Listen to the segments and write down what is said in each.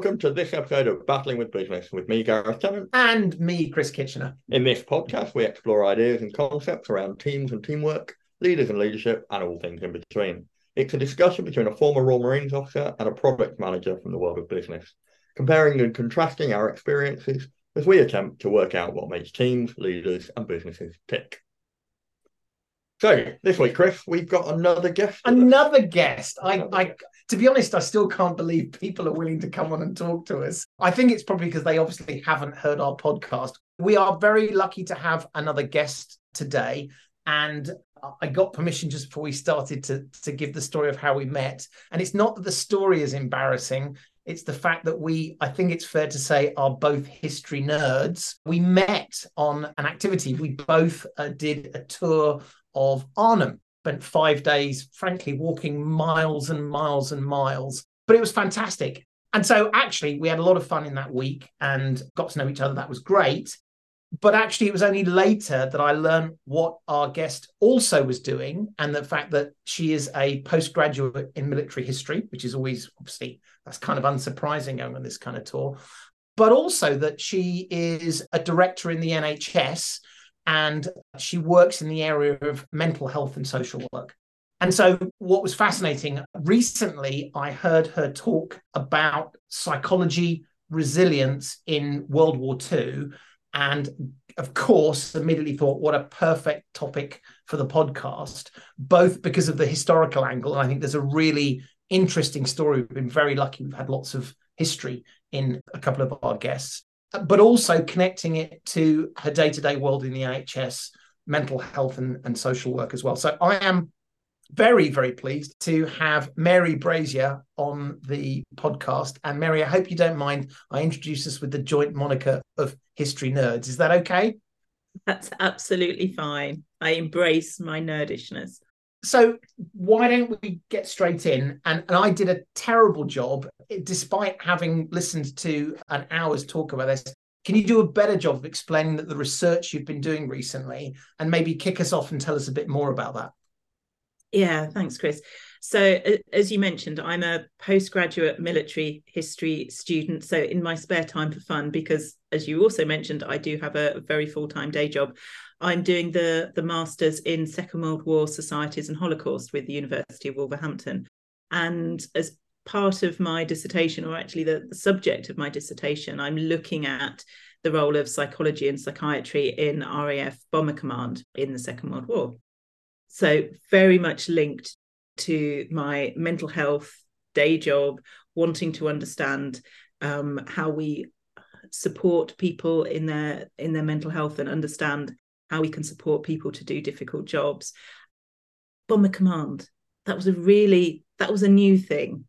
welcome to this episode of Battling with Business with me, Gareth Tennant. And me, Chris Kitchener. In this podcast, we explore ideas and concepts around teams and teamwork, leaders and leadership, and all things in between. It's a discussion between a former Royal Marines officer and a product manager from the world of business, comparing and contrasting our experiences as we attempt to work out what makes teams, leaders, and businesses tick. So this week, Chris, we've got another guest. Another guest. I, I, to be honest, I still can't believe people are willing to come on and talk to us. I think it's probably because they obviously haven't heard our podcast. We are very lucky to have another guest today, and I got permission just before we started to to give the story of how we met. And it's not that the story is embarrassing. It's the fact that we, I think it's fair to say, are both history nerds. We met on an activity. We both uh, did a tour of Arnhem. Spent five days, frankly, walking miles and miles and miles, but it was fantastic. And so, actually, we had a lot of fun in that week and got to know each other. That was great. But actually, it was only later that I learned what our guest also was doing, and the fact that she is a postgraduate in military history, which is always obviously that's kind of unsurprising going on this kind of tour. But also that she is a director in the NHS and she works in the area of mental health and social work. And so, what was fascinating recently, I heard her talk about psychology resilience in World War II. And of course, immediately thought, what a perfect topic for the podcast, both because of the historical angle. And I think there's a really interesting story. We've been very lucky. We've had lots of history in a couple of our guests but also connecting it to her day-to-day world in the NHS, mental health and, and social work as well. So I am very, very pleased to have Mary Brazier on the podcast. And Mary, I hope you don't mind. I introduce us with the joint moniker of History Nerds. Is that okay? That's absolutely fine. I embrace my nerdishness. So why don't we get straight in? And, and I did a terrible job, eh, despite having listened to an hour's talk about this. Can you do a better job of explaining that the research you've been doing recently, and maybe kick us off and tell us a bit more about that? Yeah, thanks, Chris. So, as you mentioned, I'm a postgraduate military history student. So, in my spare time for fun, because as you also mentioned, I do have a very full time day job. I'm doing the the masters in Second World War societies and Holocaust with the University of Wolverhampton, and as part of my dissertation, or actually the, the subject of my dissertation, I'm looking at the role of psychology and psychiatry in RAF Bomber Command in the Second World War. So very much linked to my mental health day job, wanting to understand um, how we support people in their in their mental health and understand how we can support people to do difficult jobs. Bomber Command, that was a really that was a new thing.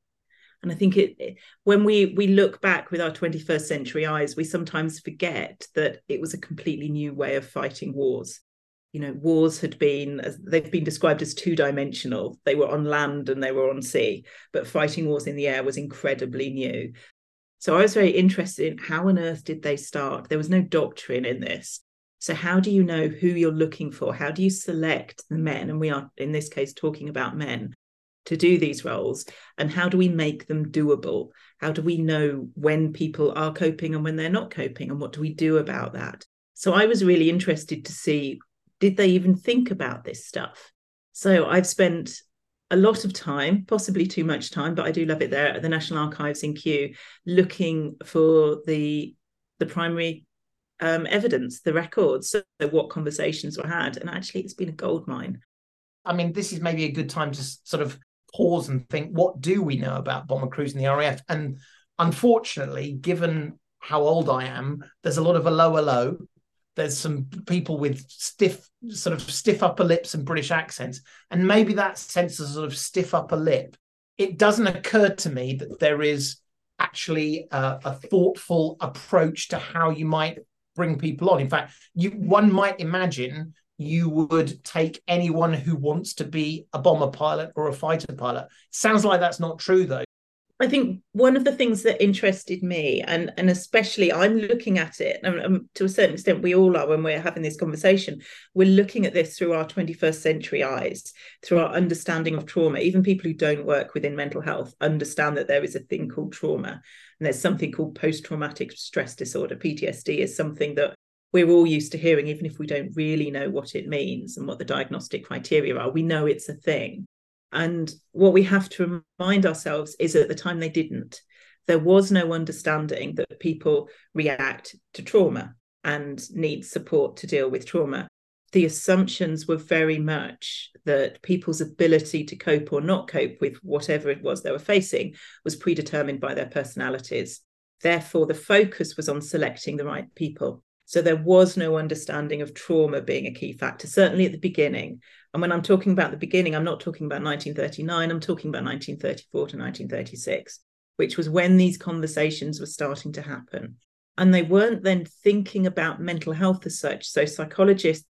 And I think it, when we we look back with our 21st century eyes, we sometimes forget that it was a completely new way of fighting wars. You know, wars had been they've been described as two dimensional. They were on land and they were on sea, but fighting wars in the air was incredibly new. So I was very interested in how on earth did they start? There was no doctrine in this. So, how do you know who you're looking for? How do you select the men? And we are, in this case, talking about men to do these roles. And how do we make them doable? How do we know when people are coping and when they're not coping? And what do we do about that? So, I was really interested to see did they even think about this stuff? So, I've spent a lot of time, possibly too much time, but I do love it there at the National Archives in Kew, looking for the the primary um, evidence, the records, so what conversations were had. And actually, it's been a gold mine. I mean, this is maybe a good time to sort of pause and think what do we know about bomber crews in the RAF? And unfortunately, given how old I am, there's a lot of a lower low. There's some people with stiff, sort of stiff upper lips and British accents. And maybe that sense of sort of stiff upper lip, it doesn't occur to me that there is actually a, a thoughtful approach to how you might bring people on. In fact, you one might imagine you would take anyone who wants to be a bomber pilot or a fighter pilot. Sounds like that's not true though. I think one of the things that interested me, and and especially I'm looking at it, and, and, to a certain extent we all are when we're having this conversation, we're looking at this through our 21st century eyes, through our understanding of trauma. Even people who don't work within mental health understand that there is a thing called trauma, and there's something called post-traumatic stress disorder. PTSD is something that we're all used to hearing, even if we don't really know what it means and what the diagnostic criteria are. We know it's a thing. And what we have to remind ourselves is at the time they didn't. There was no understanding that people react to trauma and need support to deal with trauma. The assumptions were very much that people's ability to cope or not cope with whatever it was they were facing was predetermined by their personalities. Therefore, the focus was on selecting the right people. So there was no understanding of trauma being a key factor, certainly at the beginning. And when I'm talking about the beginning, I'm not talking about 1939, I'm talking about 1934 to 1936, which was when these conversations were starting to happen. And they weren't then thinking about mental health as such. So psychologists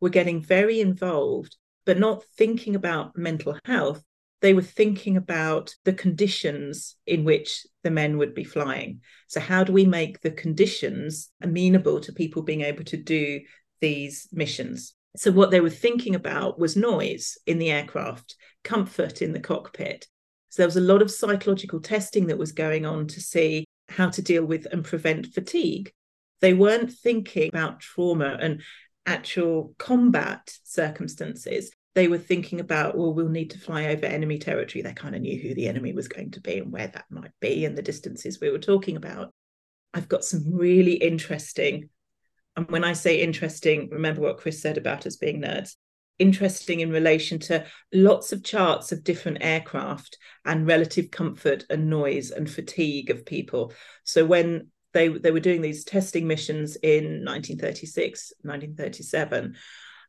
were getting very involved, but not thinking about mental health they were thinking about the conditions in which the men would be flying. So, how do we make the conditions amenable to people being able to do these missions? So, what they were thinking about was noise in the aircraft, comfort in the cockpit. So, there was a lot of psychological testing that was going on to see how to deal with and prevent fatigue. They weren't thinking about trauma and actual combat circumstances they were thinking about, well, we'll need to fly over enemy territory. They kind of knew who the enemy was going to be and where that might be and the distances we were talking about. I've got some really interesting, and when I say interesting, remember what Chris said about us being nerds, interesting in relation to lots of charts of different aircraft and relative comfort and noise and fatigue of people. So when they, they were doing these testing missions in 1936, 1937,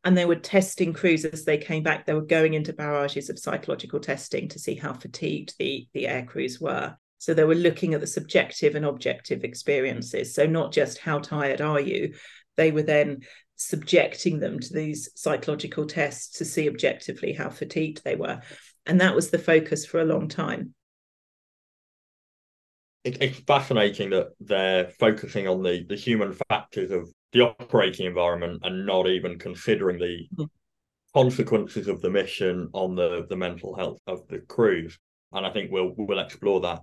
and they were testing crews as they came back. They were going into barrages of psychological testing to see how fatigued the, the air crews were. So they were looking at the subjective and objective experiences. So not just how tired are you, they were then subjecting them to these psychological tests to see objectively how fatigued they were. And that was the focus for a long time. It's fascinating that they're focusing on the, the human factors of the operating environment and not even considering the mm. consequences of the mission on the the mental health of the crews. And I think we'll we'll explore that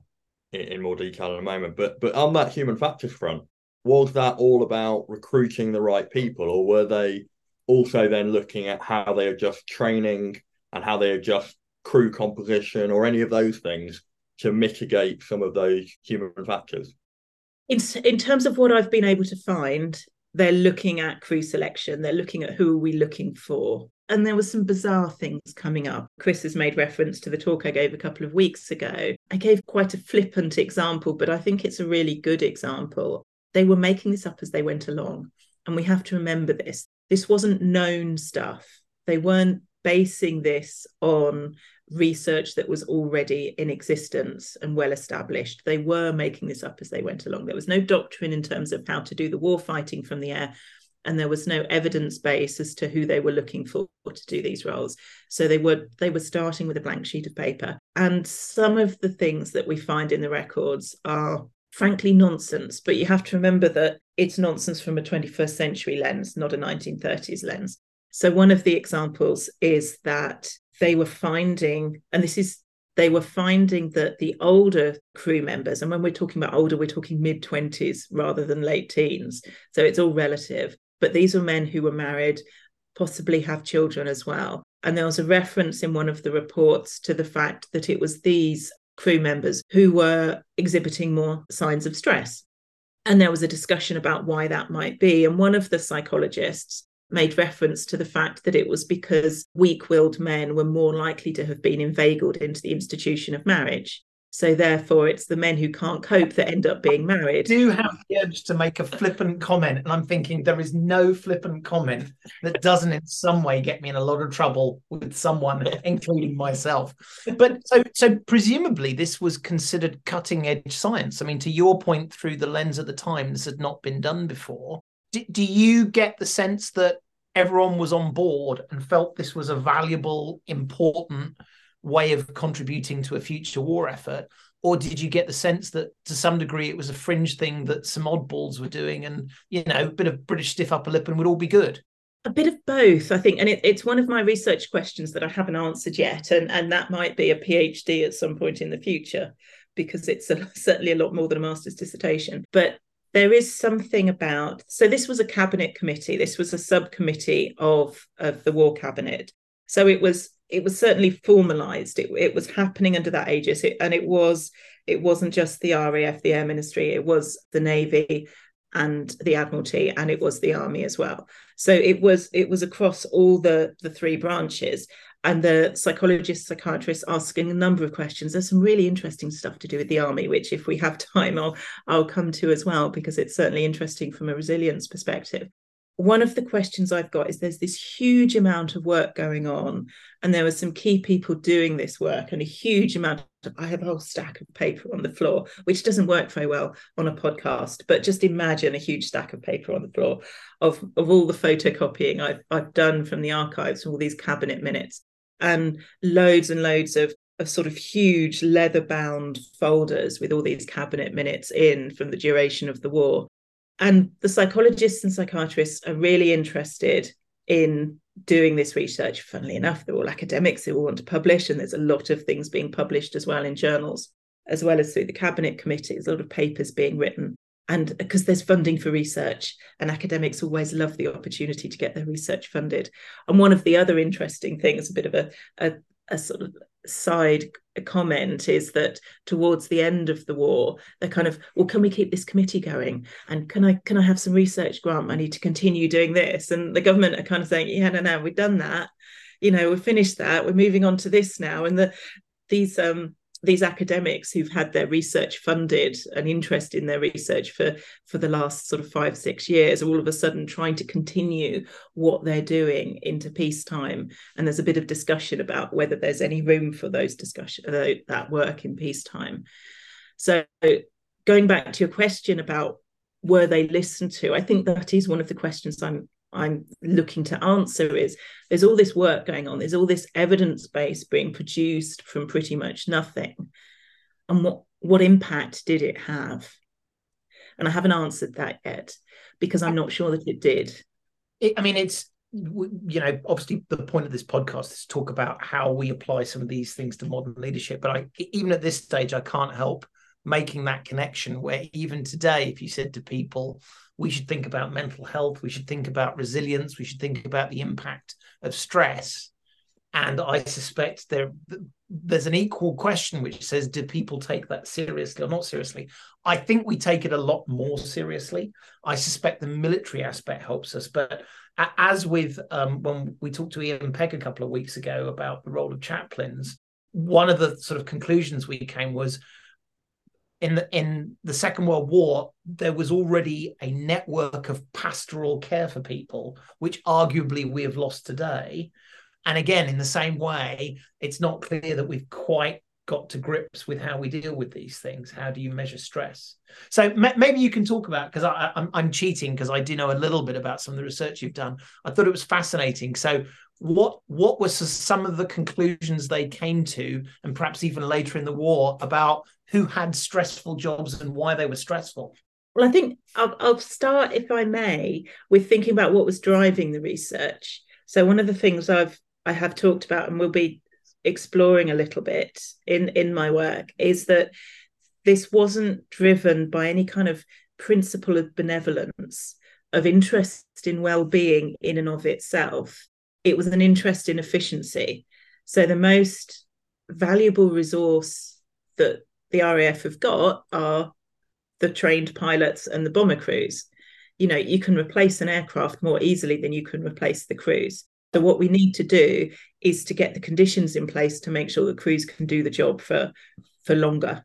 in, in more detail in a moment. But but on that human factors front, was that all about recruiting the right people, or were they also then looking at how they adjust training and how they adjust crew composition or any of those things to mitigate some of those human factors? In, in terms of what I've been able to find, they're looking at crew selection they're looking at who are we looking for. And there were some bizarre things coming up. Chris has made reference to the talk i gave a couple of weeks ago. I gave quite a flippant example but i think it's a really good example. They were making this up as they went along and we have to remember this. This wasn't known stuff. They weren't basing this on research that was already in existence and well established. They were making this up as they went along. There was no doctrine in terms of how to do the war fighting from the air, and there was no evidence base as to who they were looking for to do these roles. So they were they were starting with a blank sheet of paper. And some of the things that we find in the records are frankly nonsense, but you have to remember that it's nonsense from a 21st century lens, not a 1930s lens. So one of the examples is that they were finding, and this is they were finding that the older crew members, and when we're talking about older, we're talking mid 20s rather than late teens. So it's all relative. But these were men who were married, possibly have children as well. And there was a reference in one of the reports to the fact that it was these crew members who were exhibiting more signs of stress. And there was a discussion about why that might be. And one of the psychologists made reference to the fact that it was because weak willed men were more likely to have been inveigled into the institution of marriage. So therefore, it's the men who can't cope that end up being married. I do have the urge to make a flippant comment, and I'm thinking there is no flippant comment that doesn't in some way get me in a lot of trouble with someone, including myself. But so, so presumably this was considered cutting edge science. I mean, to your point, through the lens of the time, this had not been done before do, do you get the sense that everyone was on board and felt this was a valuable, important way of contributing to a future war effort? or did you get the sense that to some degree it was a fringe thing that some oddballs were doing and you know a bit of british stiff upper lip and would all be good? A bit of both i think. And it, it's one of my research questions that i haven't answered yet. And and that might be a phd at some point in the future because it's a, certainly a lot more than a master's dissertation. But there is something about so this was a cabinet committee this was a subcommittee of of the war cabinet. So it was it was certainly formalized. It, it was happening under that aegis. It, and it was it wasn't just the raf the air ministry it was the navy and the admiralty and it was the army as well. So it was it was across all the the three branches and the psychologists psychiatrists asking a number of questions. There's some really interesting stuff to do with the army which if we have time i'll i'll come to as well because it's certainly interesting from a resilience perspective. One of the questions I've got is there's this huge amount of work going on, and there were some key people doing this work, and a huge amount of I have a whole stack of paper on the floor, which doesn't work very well on a podcast, but just imagine a huge stack of paper on the floor of, of all the photocopying I've I've done from the archives, all these cabinet minutes, and loads and loads of of sort of huge leather bound folders with all these cabinet minutes in from the duration of the war and the psychologists and psychiatrists are really interested in doing this research. Funnily enough, they're all academics who all want to publish, and there's a lot of things being published as well in journals, as well as through the cabinet committees, a lot of papers being written. And because there's funding for research, and academics always love the opportunity to get their research funded. And one of the other interesting things, a bit of a, a, a sort of side comment is that towards the end of the war they're kind of well can we keep this committee going? And can i can i have some research grant money to continue doing this? And the government are kind of saying yeah no no we've done that. You know we've finished that. We're moving on to this now. And the these um these academics who've had their research funded and interest in their research for for the last sort of five six years are all of a sudden trying to continue what they're doing into peacetime. And there's a bit of discussion about whether there's any room for those discussion uh, that work in peacetime. So going back to your question about were they listened to i think that is one of the questions i'm I'm looking to answer is there's all this work going on, there's all this evidence base being produced from pretty much nothing. And what, what impact did it have? And I haven't answered that yet because I'm not sure that it did. It, I mean, it's, you know, obviously the point of this podcast is to talk about how we apply some of these things to modern leadership. But I, even at this stage, I can't help making that connection where even today, if you said to people, we should think about mental health, we should think about resilience, we should think about the impact of stress. And I suspect there there's an equal question which says, do people take that seriously or not seriously? I think we take it a lot more seriously. I suspect the military aspect helps us, but as with um, when we talked to Ian Pegg a couple of weeks ago about the role of chaplains, one of the sort of conclusions we came was in the in the Second World War, there was already a network of pastoral care for people, which arguably we have lost today. And again, in the same way, it's not clear that we've quite got to grips with how we deal with these things. How do you measure stress? So m- maybe you can talk about because I'm, I'm cheating because I do know a little bit about some of the research you've done. I thought it was fascinating. So what what were some of the conclusions they came to, and perhaps even later in the war about who had stressful jobs and why they were stressful? Well, I think I'll, I'll start, if I may, with thinking about what was driving the research. So one of the things I've I have talked about and will be exploring a little bit in in my work is that this wasn't driven by any kind of principle of benevolence of interest in well-being in and of itself it was an interest in efficiency so the most valuable resource that the RAF have got are the trained pilots and the bomber crews. You know, you can replace an aircraft more easily than you can replace the crews. So what we need to do is to get the conditions in place to make sure the crews can do the job for for longer,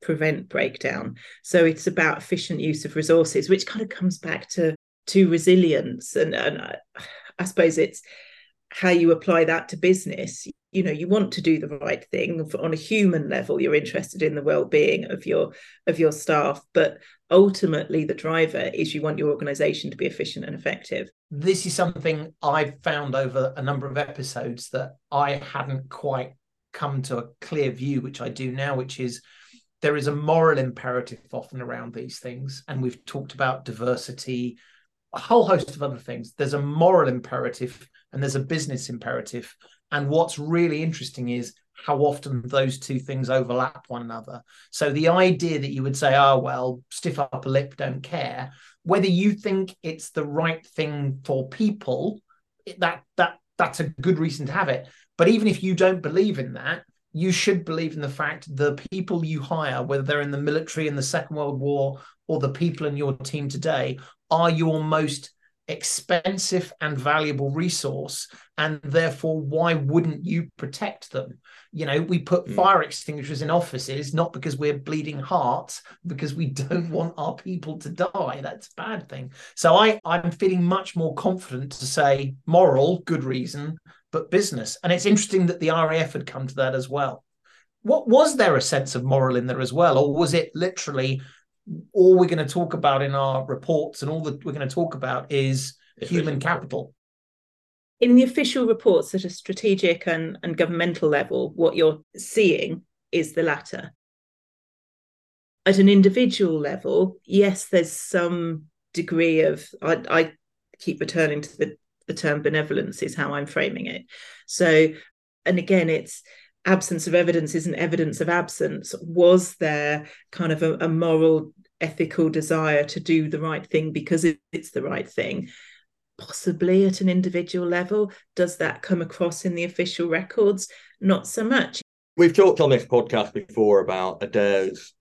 prevent breakdown. So it's about efficient use of resources, which kind of comes back to to resilience and and I, I suppose it's how you apply that to business you know you want to do the right thing on a human level you're interested in the well-being of your of your staff but ultimately the driver is you want your organization to be efficient and effective this is something i've found over a number of episodes that i hadn't quite come to a clear view, which I do now, which is there is a moral imperative often around these things. And we've talked about diversity, a whole host of other things. There's a moral imperative and there's a business imperative. And what's really interesting is how often those two things overlap one another. So the idea that you would say, oh, well, stiff upper lip, don't care, whether you think it's the right thing for people, that that that's a good reason to have it. But even if you don't believe in that, you should believe in the fact the people you hire, whether they're in the military in the Second World War or the people in your team today, are your most expensive and valuable resource and therefore why wouldn't you protect them? You know we put mm. fire extinguishers in offices not because we're bleeding hearts because we don't want our people to die. That's a bad thing. So i i'm feeling much more confident to say moral good reason but business. And it's interesting that the raf had come to that as well. What was there a sense of moral in there as well or was it literally all we're going to talk about in our reports and all that we're going to talk about is human capital. In the official reports at a strategic and, and governmental level, what you're seeing is the latter. At an individual level, yes, there's some degree of, I, I keep returning to the, the term benevolence, is how I'm framing it. So, and again, it's absence of evidence isn't evidence of absence. Was there kind of a, a moral, ethical desire to do the right thing because it's the right thing? Possibly at an individual level. Does that come across in the official records? Not so much. We've talked on this podcast before about Adair's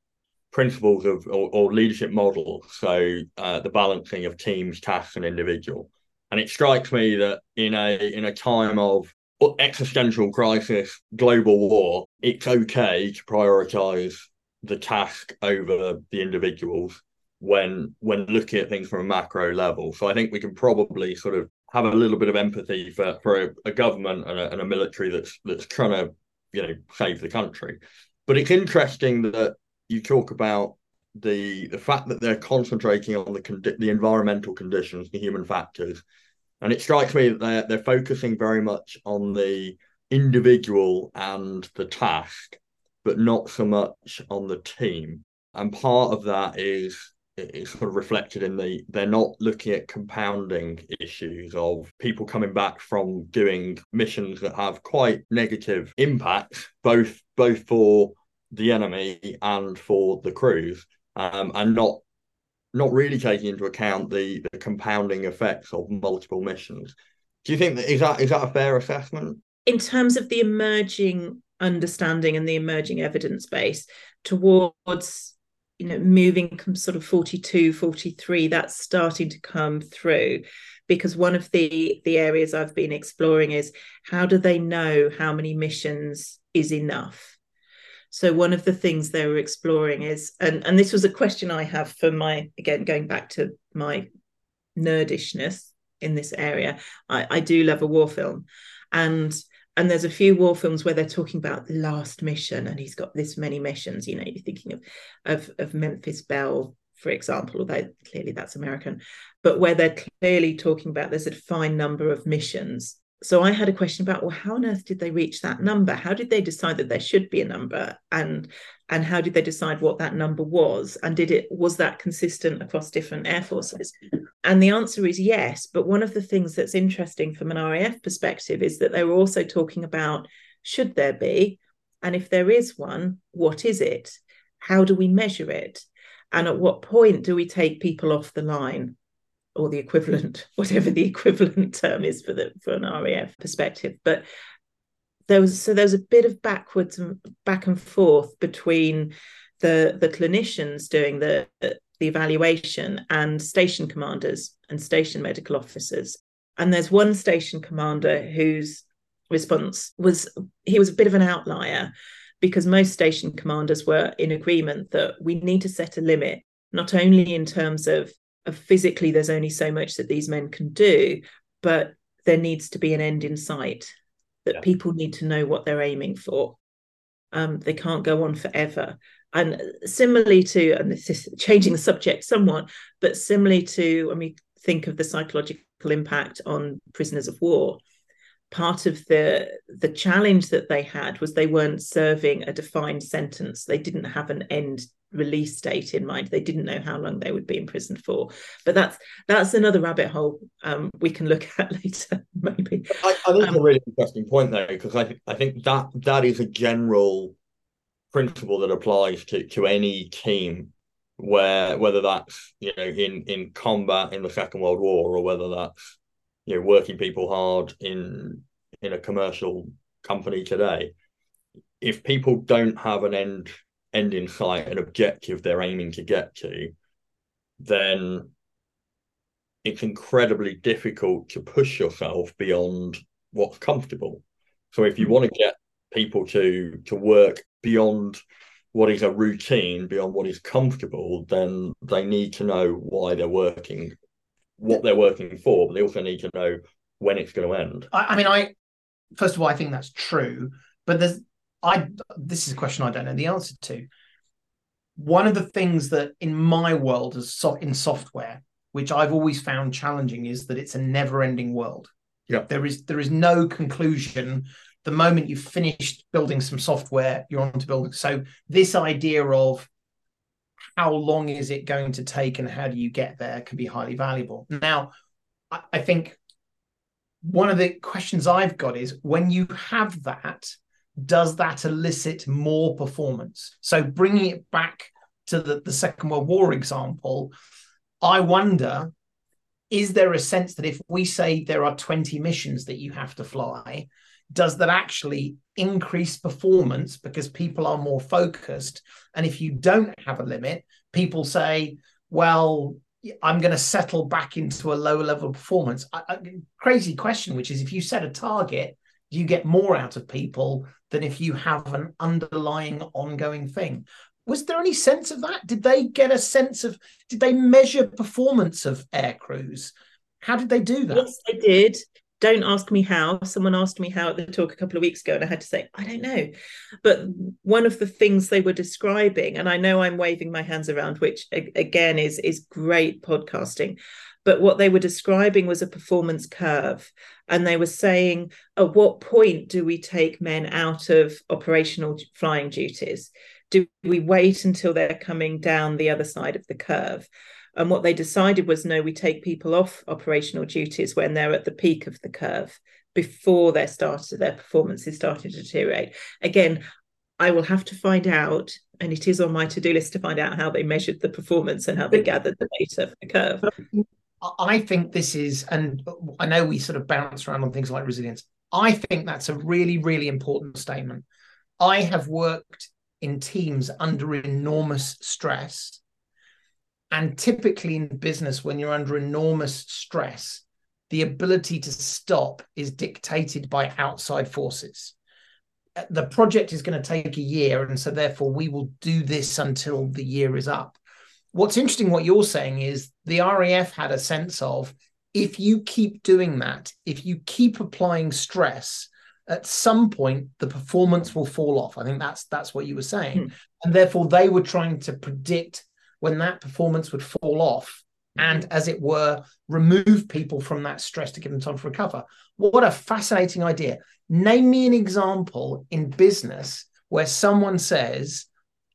principles of or, or leadership model. So uh, the balancing of teams, tasks, and individual. And it strikes me that in a in a time of existential crisis, global war, it's okay to prioritize the task over the individuals when when looking at things from a macro level. So I think we can probably sort of have a little bit of empathy for for a, a government and a, and a military that's that's trying to you know save the country. But it's interesting that you talk about the the fact that they're concentrating on the condi- the environmental conditions, the human factors, and it strikes me that they're, they're focusing very much on the individual and the task, but not so much on the team. And part of that is it's sort of reflected in the they're not looking at compounding issues of people coming back from doing missions that have quite negative impacts both both for the enemy and for the crews um, and not not really taking into account the, the compounding effects of multiple missions. Do you think that is that is that a fair assessment? In terms of the emerging understanding and the emerging evidence base towards you know moving from sort of 42 43 that's starting to come through because one of the the areas i've been exploring is how do they know how many missions is enough so one of the things they were exploring is, and, and this was a question I have for my, again, going back to my nerdishness in this area, I, I do love a war film. And and there's a few war films where they're talking about last mission and he's got this many missions you know you're thinking of of, of memphis belle for example although clearly that's american but where they're clearly talking about there's a defined number of missions so I had a question about well, how on earth did they reach that number? How did they decide that there should be a number, and and how did they decide what that number was? And did it was that consistent across different air forces? And the answer is yes. But one of the things that's interesting from an RAF perspective is that they were also talking about should there be, and if there is one, what is it? How do we measure it? And at what point do we take people off the line? Or the equivalent, whatever the equivalent term is for the for an RAF perspective. But there was so there was a bit of backwards and back and forth between the the clinicians doing the the evaluation and station commanders and station medical officers. And there's one station commander whose response was he was a bit of an outlier because most station commanders were in agreement that we need to set a limit, not only in terms of physically there's only so much that these men can do but there needs to be an end in sight that yeah. people need to know what they're aiming for um, they can't go on forever and similarly to and this is changing the subject somewhat but similarly to when we think of the psychological impact on prisoners of war part of the the challenge that they had was they weren't serving a defined sentence. They didn't have an end release date in mind. They didn't know how long they would be in prison for. But that's that's another rabbit hole um, we can look at later maybe. I, I think um, a really interesting point there because I, I think that that is a general principle that applies to to any team where whether that's you know in in combat in the second world war or whether that's you know working people hard in in a commercial company today if people don't have an end end in sight an objective they're aiming to get to then it's incredibly difficult to push yourself beyond what's comfortable so if you hmm. want to get people to to work beyond what is a routine beyond what is comfortable then they need to know why they're working what they're working for, but they also need to know when it's going to end. I, I mean, I first of all, I think that's true, but there's I this is a question I don't know the answer to. One of the things that in my world as so, in software, which I've always found challenging, is that it's a never-ending world. Yeah, there is there is no conclusion. The moment you've finished building some software, you're on to building. So this idea of how long is it going to take and how do you get there can be highly valuable. Now, I think one of the questions I've got is when you have that, does that elicit more performance? So bringing it back to the, the Second World War example, I wonder is there a sense that if we say there are 20 missions that you have to fly, does that actually increase performance because people are more focused? And if you don't have a limit, people say, well, I'm going to settle back into a lower level of performance. Crazy question, which is if you set a target, do you get more out of people than if you have an underlying ongoing thing? Was there any sense of that? Did they get a sense of, did they measure performance of air crews? How did they do that? Yes, they did don't ask me how. Someone asked me how at the talk a couple of weeks ago, and I had to say, I don't know. But one of the things they were describing, and I know I'm waving my hands around, which again is is great podcasting. But what they were describing was a performance curve. And they were saying, at what point do we take men out of operational flying duties? Do we wait until they're coming down the other side of the curve? And what they decided was no, we take people off operational duties when they're at the peak of the curve before their started their performance is starting to deteriorate. Again, I will have to find out, and it is on my to-do list to find out how they measured the performance and how they gathered the data for the curve. I think this is, and I know we sort of bounce around on things like resilience. I think that's a really, really important statement. I have worked in teams under enormous stress and typically in business, when you're under enormous stress, the ability to stop is dictated by outside forces. The project is going to take a year, and so therefore we will do this until the year is up. What's interesting, what you're saying is the RAF had a sense of if you keep doing that, if you keep applying stress, at some point the performance will fall off. I think that's that's what you were saying, hmm. and therefore they were trying to predict when that performance would fall off and, mm-hmm. as it were, remove people from that stress to give them time to recover. What a fascinating idea. Name me an example in business where someone says,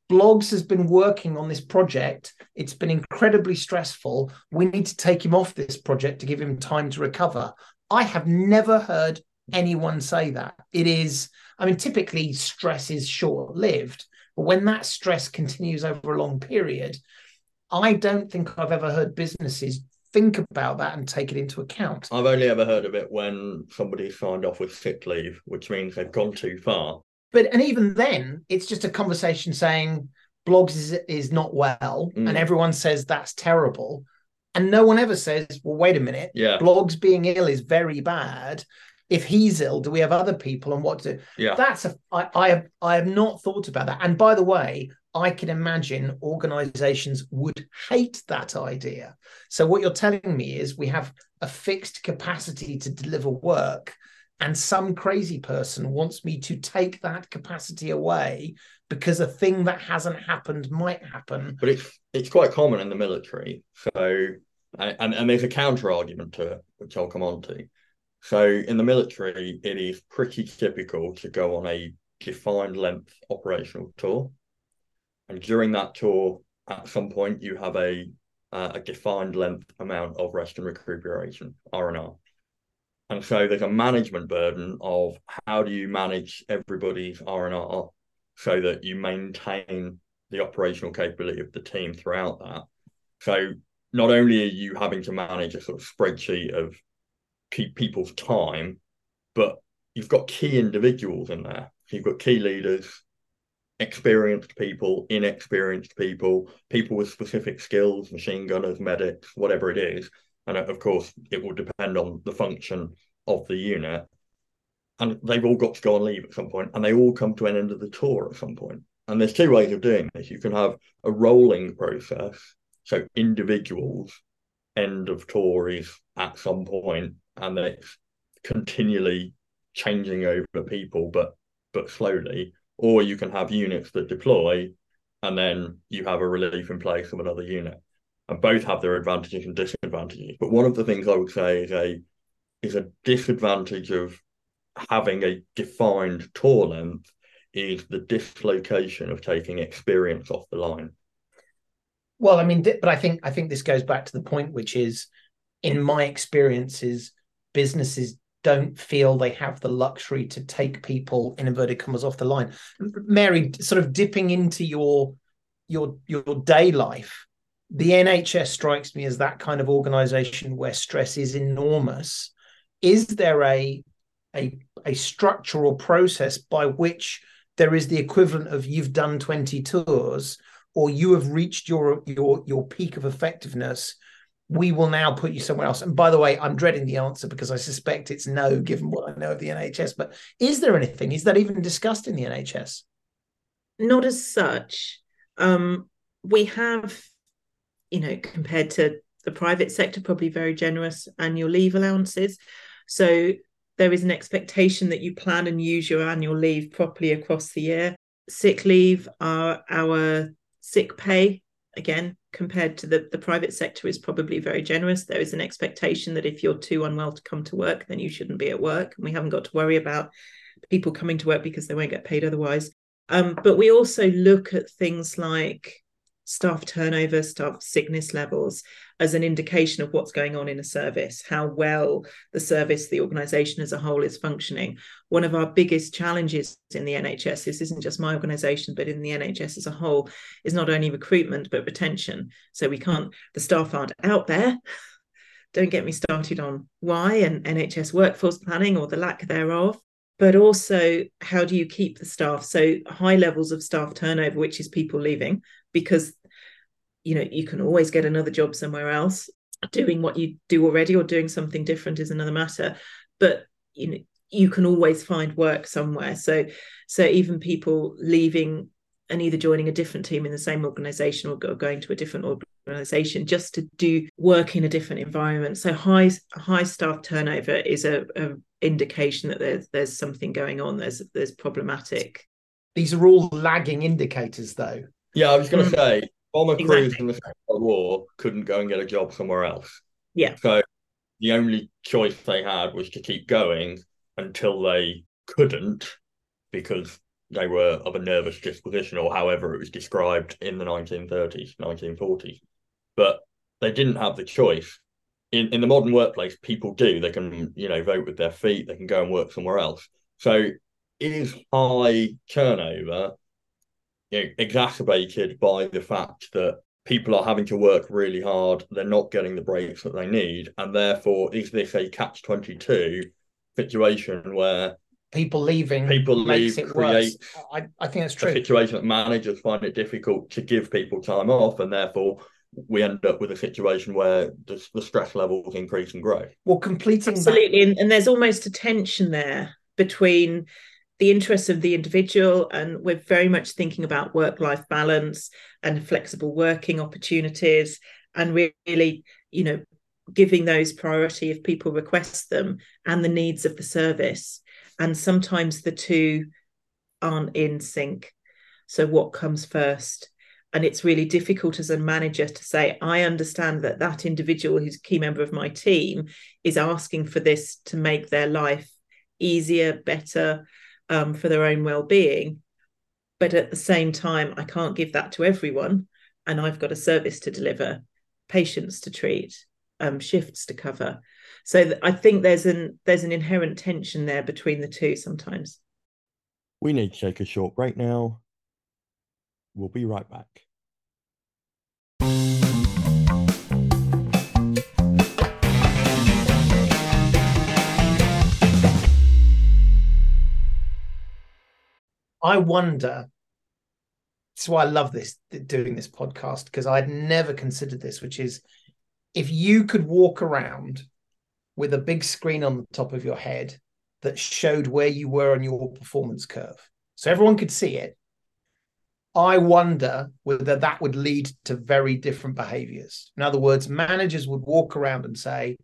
Bloggs has been working on this project. It's been incredibly stressful. We need to take him off this project to give him time to recover. I have never heard anyone say that. It is, I mean, typically stress is short lived, but when that stress continues over a long period, I don't think I've ever heard businesses think about that and take it into account. I've only ever heard of it when somebody signed off with sick leave, which means they've gone too far. But and even then, it's just a conversation saying Bloggs is is not well, mm. and everyone says that's terrible. And no one ever says, well, wait a minute, yeah. Bloggs being ill is very bad if he's ill, do we have other people and what to do? Yeah. That's a I, I have I have not thought about that. And by the way, I can imagine organizations would hate that idea. So what you're telling me is we have a fixed capacity to deliver work and some crazy person wants me to take that capacity away because a thing that hasn't happened might happen. But it's it's quite common in the military. So and, and there's a counter argument to it, which I'll come on to So in the military, it is pretty typical to go on a defined length operational tour. And during that tour, at some point, you have a uh, a defined length amount of rest and recuperation, R&R. And so there's a management burden of how do you manage everybody's R&R so that you maintain the operational capability of the team throughout that. So not only are you having to manage a sort of spreadsheet of keep people's time, but you've got key individuals in there. You've got key leaders, experienced people, inexperienced people, people with specific skills, machine gunners, medics, whatever it is. And uh, of course, it will depend on the function of the unit. And they've all got to go and leave at some point, and they all come to an end of the tour at some point. And there's two ways of doing this. You can have a rolling process, so individuals end of tour is at some point, and then it's continually changing over people, but but slowly. Or you can have units that deploy, and then you have a relief in place of another unit, and both have their advantages and disadvantages. But one of the things I would say is a is a disadvantage of having a defined tour length is the dislocation of taking experience off the line. Well, I mean, but I think I think this goes back to the point, which is, in my experiences, businesses don't feel they have the luxury to take people in inverted commas off the line. Mary, sort of dipping into your your your day life, the NHS strikes me as that kind of organization where stress is enormous. Is there a a a structural process by which there is the equivalent of you've done 20 tours or you have reached your your your peak of effectiveness we will now put you somewhere else. And by the way i'm dreading the answer because i suspect it's no given what i know of the nhs but is there anything? Is that even discussed in the nhs not as such. Um, we have you know compared to the private sector probably very generous annual leave allowances. So there is an expectation that you plan and use your annual leave properly across the year. Sick leave, our, our sick pay, again, compared to the, the private sector, is probably very generous. There is an expectation that if you're too unwell to come to work, then you shouldn't be at work. And we haven't got to worry about people coming to work because they won't get paid otherwise. Um, but we also look at things like staff turnover, staff sickness levels as an indication of what's going on in a service, how well the service, the organisation as a whole is functioning. One of our biggest challenges in the NHS, this isn't just my organisation, but in the NHS as a whole, is not only recruitment, but retention. So we can't, the staff aren't out there. Don't get me started on why and NHS workforce planning or the lack thereof but also how do you keep the staff so high levels of staff turnover which is people leaving because you know you can always get another job somewhere else. Doing what you do already or doing something different is another matter but you know you can always find work somewhere. So so even people leaving and either joining a different team in the same organization or going to a different organization just to do work in a different environment. So high high staff turnover is a, a indication that there's there's something going on there's there's problematic. These are all lagging indicators though. Yeah i was going to mm. say Bomber exactly. crews in the Second World War couldn't go and get a job somewhere else. Yeah. So the only choice they had was to keep going until they couldn't because they were of a nervous disposition or however it was described in the 1930s, 1940s. But they didn't have the choice. In in the modern workplace, people do. They can, you know, vote with their feet, they can go and work somewhere else. So is high turnover you know, exacerbated by the fact that people are having to work really hard, they're not getting the breaks that they need, and therefore is this a catch twenty two situation where people leaving people leave create I, I think that's true. A situation that managers find it difficult to give people time off, and therefore we end up with a situation where the, the stress levels increase and grow. Well, completing absolutely, that... and, and there's almost a tension there between the interests of the individual and we're very much thinking about work life balance and flexible working opportunities and really you know giving those priority if people request them and the needs of the service. And sometimes the two aren't in sync. So what comes first? And it's really difficult as a manager to say i understand that that individual who's a key member of my team is asking for this to make their life easier better um, for their own well-being but at the same time i can't give that to everyone and i've got a service to deliver patients to treat um, shifts to cover. So th- i think there's an there's an inherent tension there between the two sometimes. We need to take a short break now. We'll be right back. I wonder. That's why I love this doing this podcast because I'd never considered this, which is if you could walk around with a big screen on the top of your head that showed where you were on your performance curve. So everyone could see it. I wonder whether that would lead to very different behaviors. In other words, managers would walk around and say,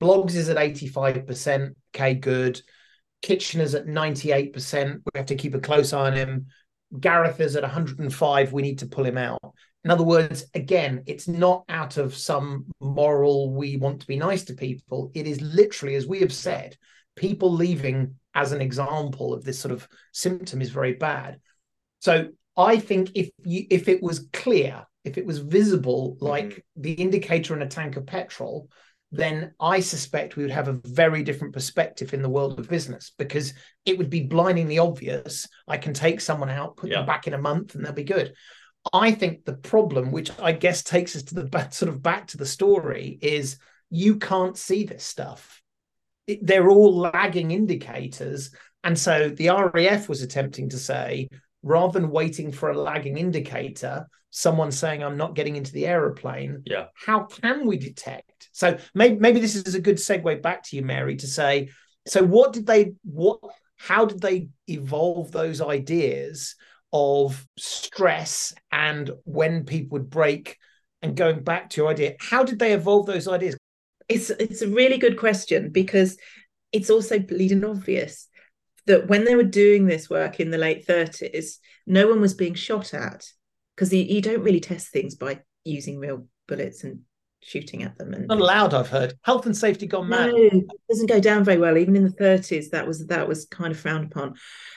Bloggs is at 85%, okay, good. Kitchener's at 98%, we have to keep a close eye on him. Gareth is at 105, we need to pull him out. In other words, again, it's not out of some moral, we want to be nice to people. It is literally, as we have said, people leaving as an example of this sort of symptom is very bad. So I think if you if it was clear, if it was visible, like mm-hmm. the indicator in a tank of petrol, then I suspect we would have a very different perspective in the world of business because it would be blindingly obvious. I can take someone out, put yeah. them back in a month, and they'll be good. I think the problem, which I guess takes us to the back, sort of back to the story, is you can't see this stuff. It, they're all lagging indicators. And so the RAF was attempting to say, rather than waiting for a lagging indicator, someone saying, I'm not getting into the aeroplane, yeah. how can we detect? So maybe, maybe this is a good segue back to you, Mary, to say, so what did they, what, how did they evolve those ideas of stress and when people would break and going back to your idea, how did they evolve those ideas? It's, it's a really good question because it's also bleeding obvious that when they were doing this work in the late 30s, no one was being shot at because you, you, don't really test things by using real bullets and shooting at them. And not allowed, I've heard. Health and safety gone mad. No, doesn't go down very well. Even in the 30s, that was that was kind of frowned upon.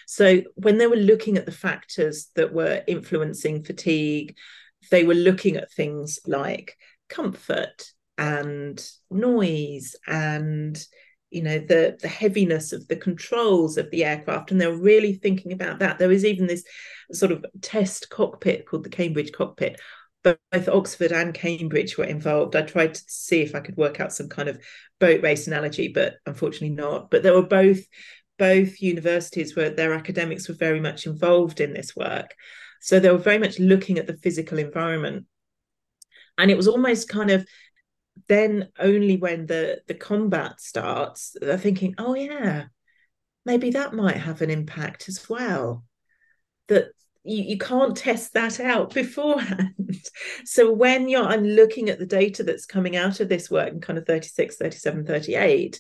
So when they were looking at the factors that were influencing fatigue, they were looking at things like comfort and noise and you know the the heaviness of the controls of the aircraft and they're really thinking about that. There is even this sort of test cockpit called the cambridge cockpit. Both oxford and cambridge were involved. I tried to see if i could work out some kind of boat race analogy but unfortunately not. But there were both both universities where their academics were very much involved in this work. So they were very much looking at the physical environment. And it was almost kind of then only when the the combat starts they're thinking oh yeah maybe that might have an impact as well. That you, you can't test that out beforehand. So when you're i'm looking at the data that's coming out of this work in kind of 36 37 38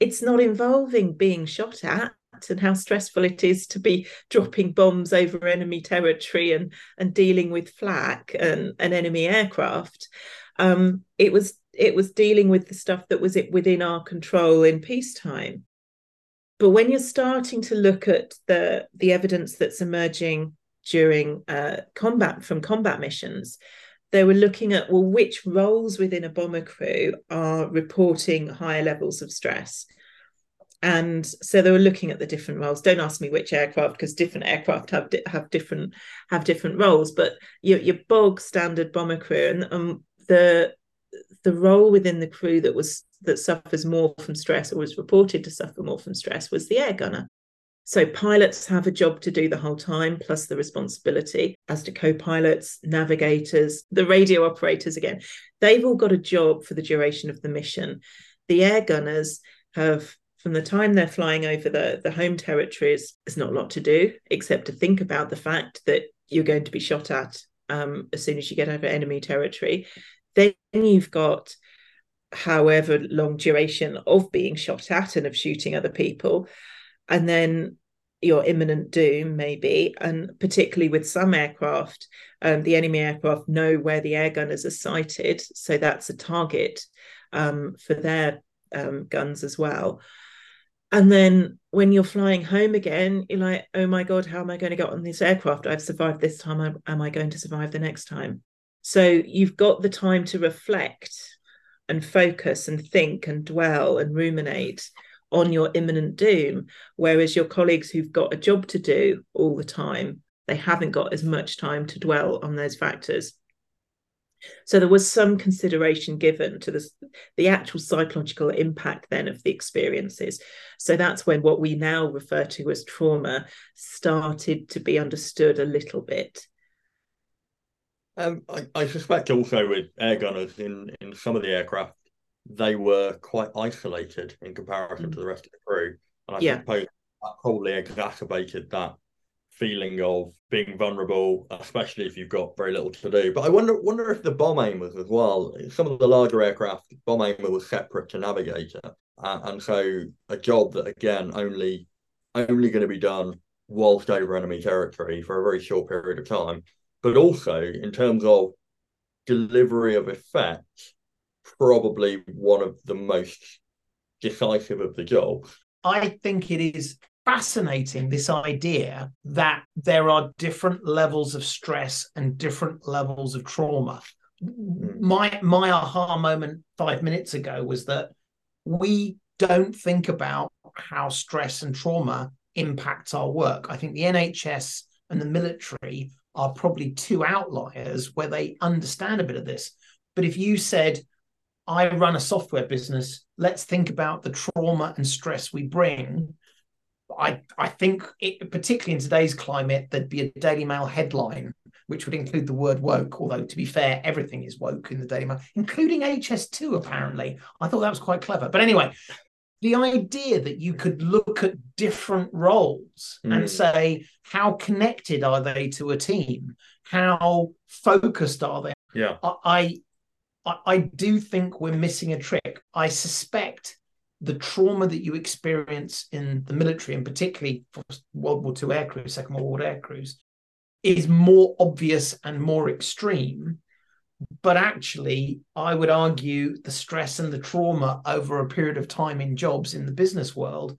it's not involving being shot at and how stressful it is to be dropping bombs over enemy territory and and dealing with flak and, enemy aircraft. Um, it was it was dealing with the stuff that was it within our control in peacetime. But when you're starting to look at the the evidence that's emerging during uh, combat from combat missions, they were looking at well, which roles within a bomber crew are reporting higher levels of stress. And so they were looking at the different roles. Don't ask me which aircraft, because different aircraft have have different have different roles. But your your bog standard bomber crew and um, the the role within the crew that was that suffers more from stress or was reported to suffer more from stress was the air gunner. So pilots have a job to do the whole time, plus the responsibility, as do co-pilots, navigators, the radio operators again. They've all got a job for the duration of the mission. The air gunners have from the time they're flying over the, the home territories, there's not a lot to do except to think about the fact that you're going to be shot at um, as soon as you get over enemy territory. Then you've got however long duration of being shot at and of shooting other people. And then your imminent doom, maybe, and particularly with some aircraft, um, the enemy aircraft know where the air gunners are sighted, so that's a target um, for their um, guns as well. And then when you're flying home again, you're like, oh my God, how am I going to get on this aircraft? I've survived this time. Am I going to survive the next time? So you've got the time to reflect and focus and think and dwell and ruminate on your imminent doom. Whereas your colleagues who've got a job to do all the time, they haven't got as much time to dwell on those factors. So there was some consideration given to the, the actual psychological impact then of the experiences. So that's when what we now refer to as trauma started to be understood a little bit. Um, I, I, suspect also with air gunners in, in some of the aircraft, they were quite isolated in comparison mm. to the rest of the crew. And I yeah. suppose that probably exacerbated that feeling of being vulnerable, especially if you've got very little to do. But I wonder wonder if the bomb aimers as well. Some of the larger aircraft, bomb aimer was separate to navigator, uh, and so a job that again only only going to be done whilst over enemy territory for a very short period of time. But also in terms of delivery of effect, probably one of the most decisive of the jobs. I think it is fascinating this idea that there are different levels of stress and different levels of trauma. Hmm. My my aha moment five minutes ago was that we don't think about how stress and trauma impacts our work. I think the NHS and the military are probably two outliers where they understand a bit of this. But if you said, I run a software business, let's think about the trauma and stress we bring I I think it, particularly in today's climate, there'd be a Daily Mail headline which would include the word woke. Although to be fair, everything is woke in the Daily Mail, including HS2. Apparently, I thought that was quite clever. But anyway, the idea that you could look at different roles mm. and hmm. say how connected are they to a team, how focused are they? Yeah, I I, I do think we're missing a trick. I suspect the trauma that you experience in the military, and particularly for World War II air crews, Second World War air crews, is more obvious and more extreme. But actually, I would argue the stress and the trauma over a period of time in jobs in the business world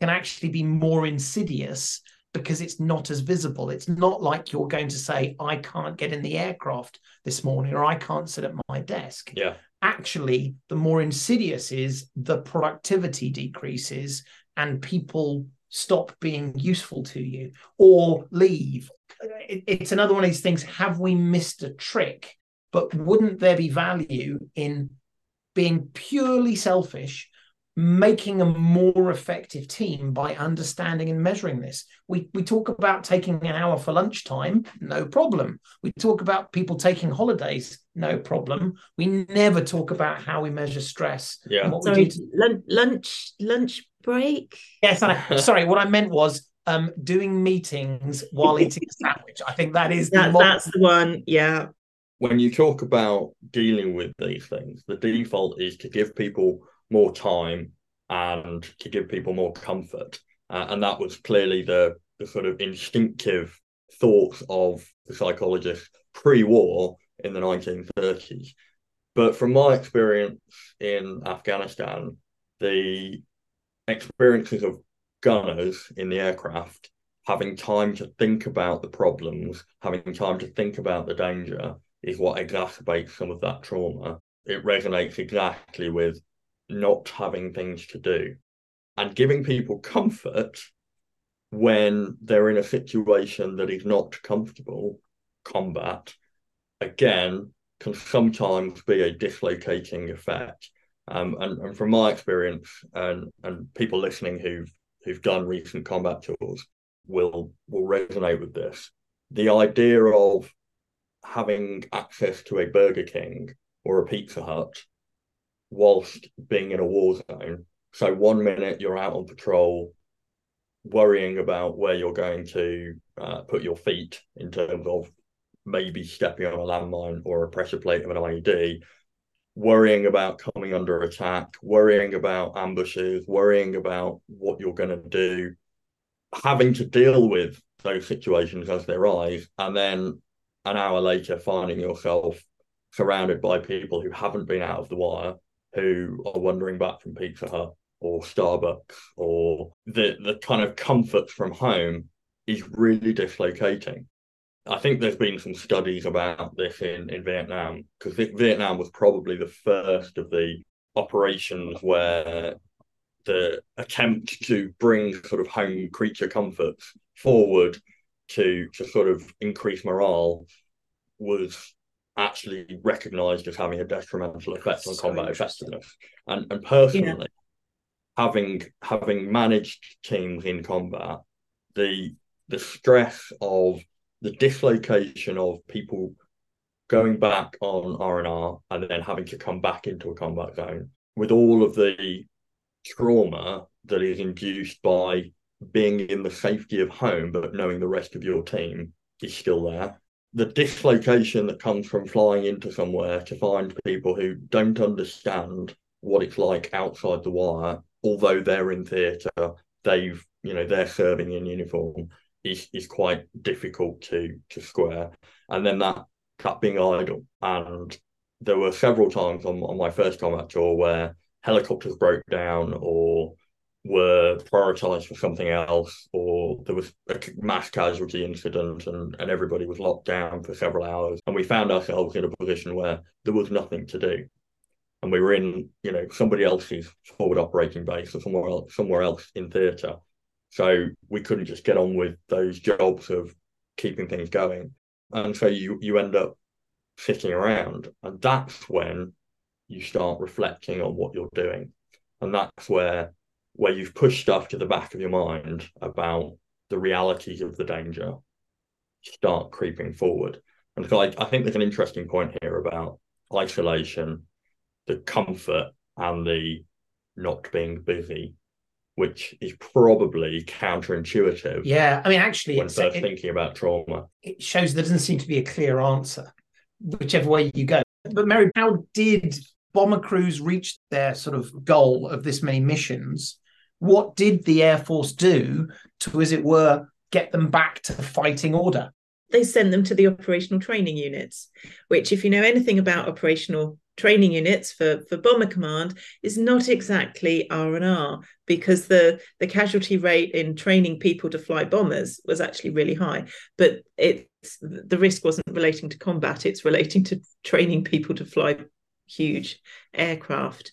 can actually be more insidious because it's not as visible. It's not like you're going to say, I can't get in the aircraft this morning or I can't sit at my desk. Yeah actually the more insidious is the productivity decreases and people stop being useful to you or leave it's another one of these things have we missed a trick but wouldn't there be value in being purely selfish making a more effective team by understanding and measuring this. We we talk about taking an hour for lunchtime, no problem. We talk about people taking holidays, no problem. We never talk about how we measure stress. Yeah. Sorry, to... lunch lunch lunch break. Yes, I, sorry. What I meant was um, doing meetings while eating a sandwich. I think that is that, the that's the one. Yeah. When you talk about dealing with these things, the default is to give people more time and to give people more comfort. Uh, and that was clearly the, the sort of instinctive thoughts of the psychologists pre-war in the 1930s. But from my experience in Afghanistan, the experiences of gunners in the aircraft having time to think about the problems, having time to think about the danger is what exacerbates some of that trauma. It resonates exactly with not having things to do and giving people comfort when they're in a situation that is not comfortable. Combat again can sometimes be a dislocating effect. Um, and, and from my experience and and people listening who've who've done recent combat tours will will resonate with this. The idea of having access to a burger king or a pizza hut whilst being in a war zone. So one minute you're out on patrol, worrying about where you're going to uh, put your feet in terms of maybe stepping on a landmine or a pressure plate of an IED, worrying about coming under attack, worrying about ambushes, worrying about what you're going to do, having to deal with those situations as they arise, and then an hour later finding yourself surrounded by people who haven't been out of the wire, who are wandering back from Pizza Hut or Starbucks, or the the kind of comforts from home is really dislocating. I think there's been some studies about this in, in Vietnam because Vietnam was probably the first of the operations where the attempt to bring sort of home creature comforts forward to to sort of increase morale was actually recognized as having a detrimental effect on combat effectiveness. And and personally, yeah. having having managed teams in combat, the the stress of the dislocation of people going back on R and R and then having to come back into a combat zone with all of the trauma that is induced by being in the safety of home but knowing the rest of your team is still there. The dislocation that comes from flying into somewhere to find people who don't understand what it's like outside the wire, although they're in theatre, they've you know they're serving in uniform is is quite difficult to to square. And then that that being idle. And there were several times on, on my first combat tour where helicopters broke down or were prioritized for something else, or there was a mass casualty incident and, and everybody was locked down for several hours. And we found ourselves in a position where there was nothing to do. And we were in, you know, somebody else's forward operating base or somewhere else, somewhere else in theatre. So we couldn't just get on with those jobs of keeping things going. And so you you end up sitting around. And that's when you start reflecting on what you're doing. And that's where where you've pushed stuff to the back of your mind about the realities of the danger start creeping forward. And so I, I think there's an interesting point here about isolation, the comfort and the not being busy, which is probably counterintuitive. Yeah, I mean, actually, when first it, thinking about trauma, it shows there doesn't seem to be a clear answer, whichever way you go. But Mary, how did bomber crews reach their sort of goal of this many missions what did the Air Force do to, as it were, get them back to the fighting order? They sent them to the operational training units, which, if you know anything about operational training units for, for bomber command, is not exactly R and R because the the casualty rate in training people to fly bombers was actually really high. But it's the risk wasn't relating to combat; it's relating to training people to fly huge aircraft.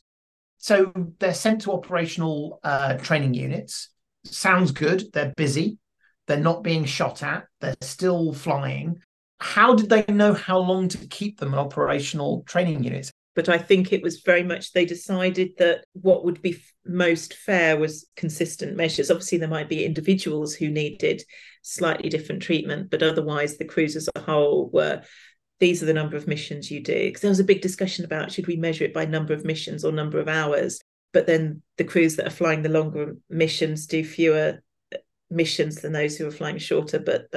So they're sent to operational uh, training units. Sounds good. They're busy. They're not being shot at. They're still flying. How did they know how long to keep them in operational training units? But I think it was very much they decided that what would be most fair was consistent measures. Obviously, there might be individuals who needed slightly different treatment, but otherwise, the crews as a whole were these are the number of missions you do. Because there was a big discussion about should we measure it by number of missions or number of hours? But then the crews that are flying the longer missions do fewer uh, missions than those who are flying shorter. But,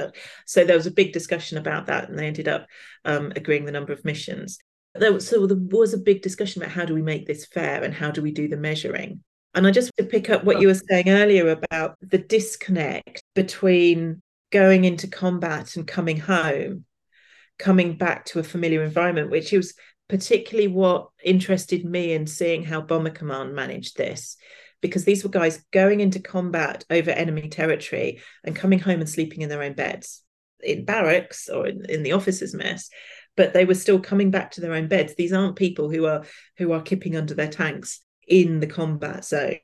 so there was a big discussion about that, and they ended up um, agreeing the number of missions. There was, so there was a big discussion about how do we make this fair and how do we do the measuring. And I just want to pick up what you were saying earlier about the disconnect between going into combat and coming home coming back to a familiar environment, which was particularly what interested me in seeing how Bomber Command managed this. Because these were guys going into combat over enemy territory and coming home and sleeping in their own beds in barracks or in, in the officers' mess but they were still coming back to their own beds these aren't people who are who are kipping under their tanks in the combat zone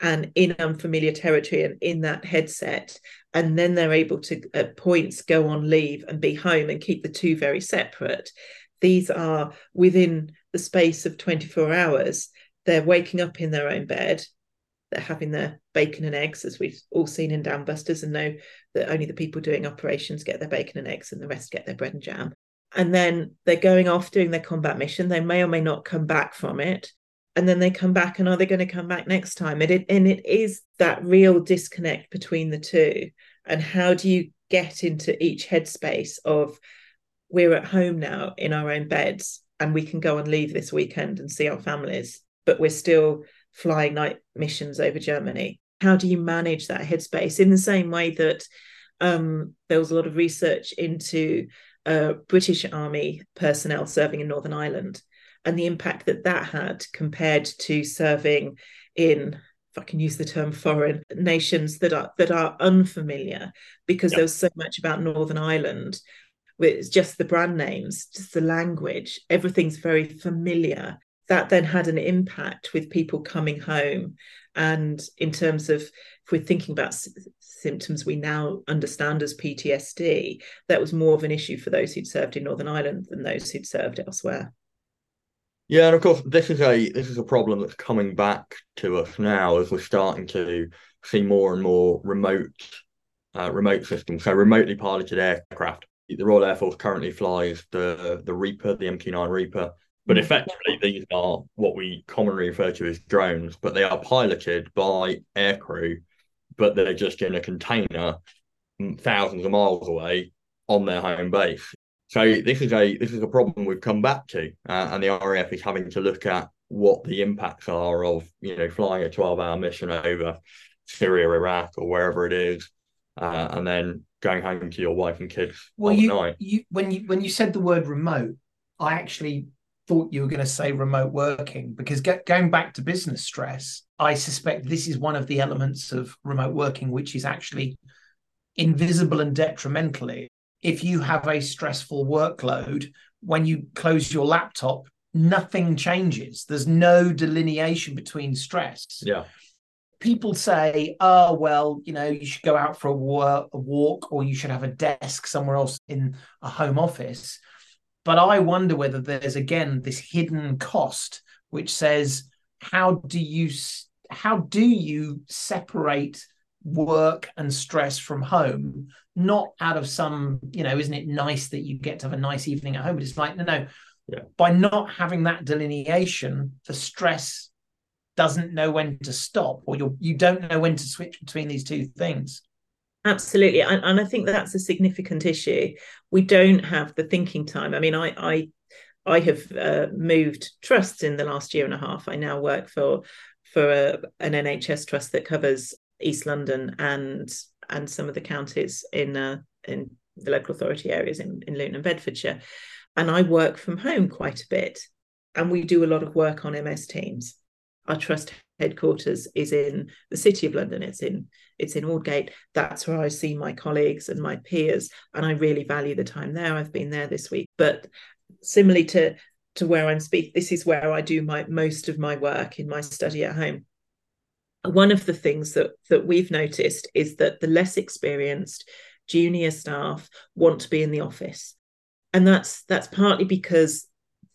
and in unfamiliar territory and in that headset. And then they're able to at points go on leave and be home and keep the two very separate. These are within the space of 24 hours. They're waking up in their own bed. They're having their bacon and eggs as we've all seen in Dambusters and know that only the people doing operations get their bacon and eggs and the rest get their bread and jam. And then they're going off doing their combat mission. They may or may not come back from it and then they come back and are they going to come back next time? And it and it is that real disconnect between the two. And how do you get into each headspace of we're at home now in our own beds and we can go and leave this weekend and see our families but we're still flying night missions over germany? How do you manage that headspace in the same way that um, there was a lot of research into uh, British Army personnel serving in Northern Ireland and the impact that that had compared to serving in if I can use the term foreign nations that are that are unfamiliar because there was so much about Northern Ireland with just the brand names, just the language, everything's very familiar. That then had an impact with people coming home. And in terms of if we're thinking about s- symptoms we now understand as PTSD, that was more of an issue for those who'd served in Northern Ireland than those who'd served elsewhere. Yeah, and of course, this is a this is a problem that's coming back to us now as we're starting to see more and more remote uh, remote systems, so remotely piloted aircraft. The Royal Air Force currently flies the the Reaper, the MQ-9 Reaper, but effectively these are what we commonly refer to as drones, but they are piloted by aircrew, but they're just in a container thousands of miles away on their home base. So this is a this is a problem we've come back to, uh, and the RAF is having to look at what the impacts are of you know flying a twelve hour mission over Syria, Iraq, or wherever it is, uh, and then going home to your wife and kids Well, you, night. you when you when you said the word remote, I actually thought you were going to say remote working because get, going back to business stress, I suspect this is one of the elements of remote working which is actually invisible and detrimentally. If you have a stressful workload, when you close your laptop, nothing changes. There's no delineation between stress Yeah, people say, oh, well, you know, you should go out for a, wa- a walk or you should have a desk somewhere else in a home office. But I wonder whether there's again this hidden cost which says, how do you how do you separate work and stress from home? Not out of some, you know, isn't it nice that you get to have a nice evening at home? But it's like, no, no. Yeah. By not having that delineation, the stress doesn't know when to stop or you you don't know when to switch between these two things Absolutely, and, and I think that's a significant issue. We don't have the thinking time. I mean, I I I have uh, moved trusts in the last year and a half. I now work for for a, an NHS trust that covers East London and and some of the counties in uh, in the local authority areas in, in Luton and Bedfordshire. And I work from home quite a bit, and we do a lot of work on MS Teams. Our trust headquarters is in the city of London. It's in it's in Aldgate. That's where I see my colleagues and my peers, and I really value the time there. I've been there this week, but similarly to to where I'm speaking, this is where I do my most of my work in my study at home. One of the things that that we've noticed is that the less experienced junior staff want to be in the office, and that's that's partly because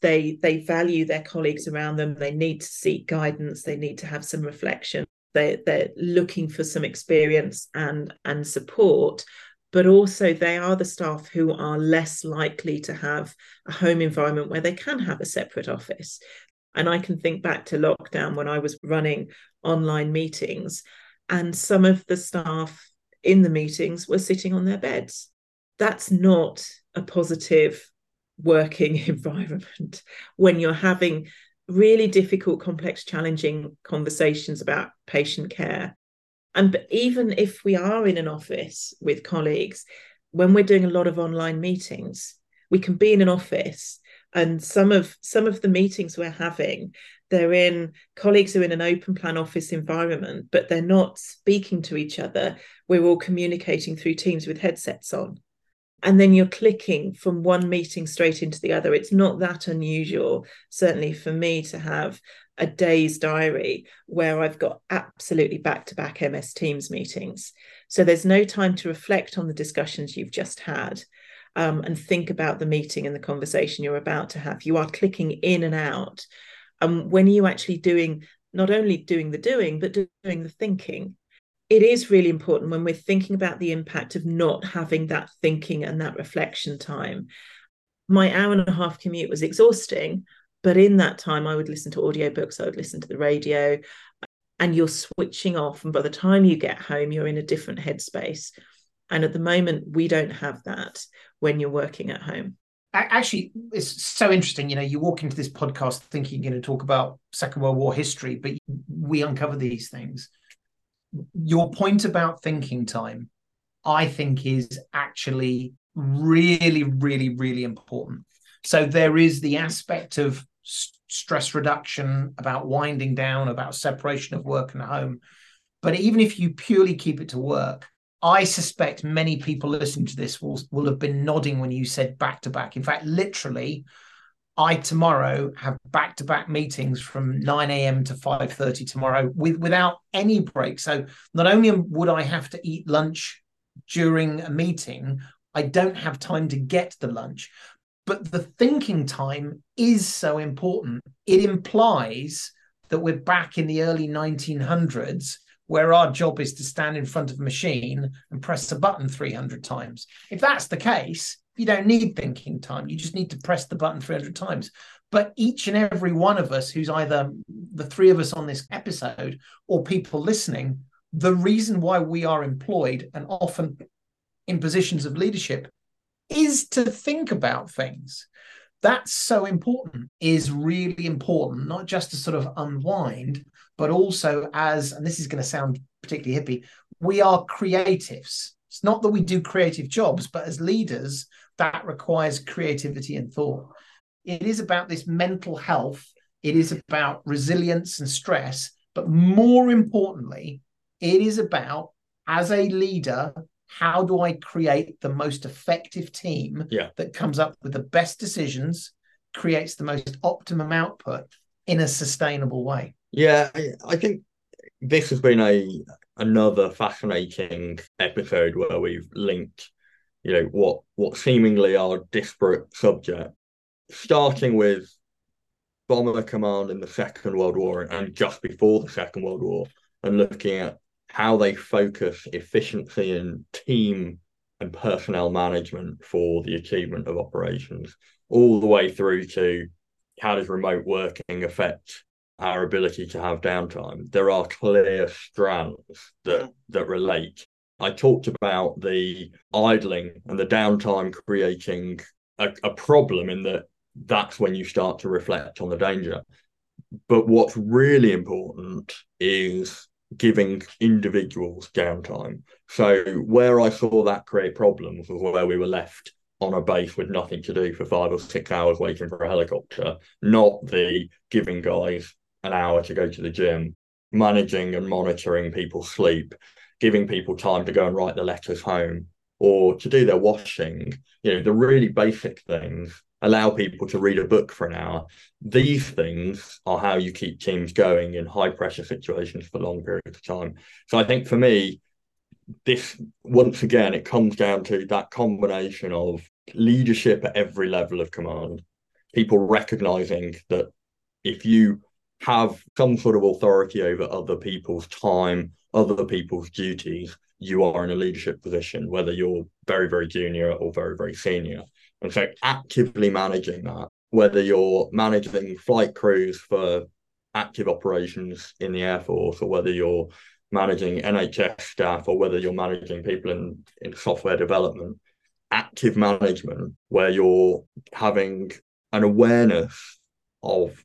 they they value their colleagues around them. They need to seek guidance. They need to have some reflection. They they're looking for some experience and and support but also they are the staff who are less likely to have a home environment where they can have a separate office and i can think back to lockdown when i was running online meetings and some of the staff in the meetings were sitting on their beds that's not a positive working environment when you're having really difficult, complex, challenging conversations about patient care. And even if we are in an office with colleagues, when we're doing a lot of online meetings, we can be in an office and some of some of the meetings we're having they're in colleagues are in an open plan office environment but they're not speaking to each other we're all communicating through teams with headsets on and then you're clicking from one meeting straight into the other. It's not that unusual, certainly for me, to have a day's diary where I've got absolutely back to back MS Teams meetings. So there's no time to reflect on the discussions you've just had. Um, and think about the meeting and the conversation you're about to have. You are clicking in and out. And um, when you actually doing not only doing the doing, but doing the thinking? it is really important when we're thinking about the impact of not having that thinking and that reflection time. My hour and a half commute was exhausting, but in that time, I would listen to audiobooks, I would listen to the radio, and you're switching off. And by the time you get home, you're in a different headspace. And at the moment, we don't have that when you're working at home. Actually, it's so interesting. You know, you walk into this podcast thinking you're going to talk about Second World War history, but we uncover these things your point about thinking time, I think, is actually really, really, really important. So there is the aspect of stress reduction, about winding down, about separation of work and home. But even if you purely keep it to work, I suspect many people listening to this will, will have been nodding when you said back to back. In fact, literally, I tomorrow have back to back meetings from 9 a.m. to 5:30 tomorrow with without any break. So not only would I have to eat lunch during a meeting, I don't have time to get the lunch. But the thinking time is so important. It implies that we're back in the early 1900s where our job is to stand in front of a machine and press a button 300 times. If that's the case, you don't need thinking time. You just need to press the button 300 times. But each and every one of us, who's either the three of us on this episode or people listening, the reason why we are employed and often in positions of leadership is to think about things. That's so important, is really important, not just to sort of unwind, but also as, and this is going to sound particularly hippie, we are creatives. It's not that we do creative jobs, but as leaders, that requires creativity and thought. It is about this mental health, it is about resilience and stress, but more importantly, it is about as a leader, how do I create the most effective team yeah. that comes up with the best decisions, creates the most optimum output in a sustainable way? Yeah, I think this has been a another fascinating episode where we've linked, you know, what what seemingly are disparate subjects, starting with bomber command in the Second World War and just before the Second World War, and looking at how they focus efficiency and team and personnel management for the achievement of operations, all the way through to how does remote working affect our ability to have downtime. There are clear strands that mm. that relate. I talked about the idling and the downtime creating a, a problem in that that's when you start to reflect on the danger. But what's really important is giving individuals downtime. So where I saw that create problems was where we were left on a base with nothing to do for five or six hours waiting for a helicopter, not the giving guys an hour to go to the gym, managing and monitoring people's sleep, giving people time to go and write the letters home or to do their washing, you know, the really basic things, allow people to read a book for an hour. These things are how you keep teams going in high pressure situations for long periods of time. So I think for me, this once again, it comes down to that combination of leadership at every level of command, people recognizing that if you have some sort of authority over other people's time, other people's duties, you are in a leadership position, whether you're very, very junior or very, very senior. And so actively managing that, whether you're managing flight crews for active operations in the Air Force or whether you're managing NHS staff or whether you're managing people in, in software development, active management where you're having an awareness of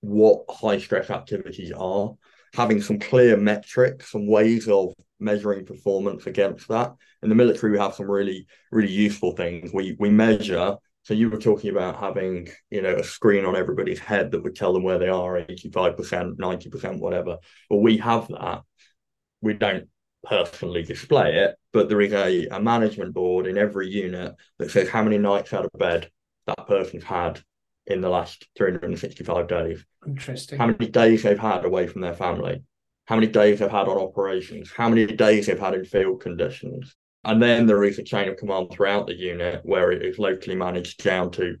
what high stress activities are, having some clear metrics, some ways of measuring performance against that. In the military, we have some really, really useful things. We we measure. So you were talking about having, you know, a screen on everybody's head that would tell them where they are, 85%, 90%, whatever. Well, we have that. We don't personally display it, but there is a, a management board in every unit that says how many nights out of bed that person's had in the last 365 days. Interesting. How many days they've had away from their family, how many days they've had on operations, how many days they've had in field conditions. And then there is a chain of command throughout the unit where it is locally managed down to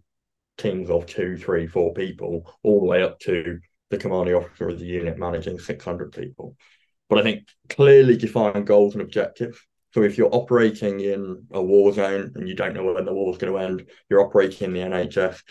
teams of two, three, four people, all the way up to the commanding officer of the unit managing 600 people. But I think clearly defined goals and objectives. So if you're operating in a war zone and you don't know when the war is going to end, you're operating in the NHS,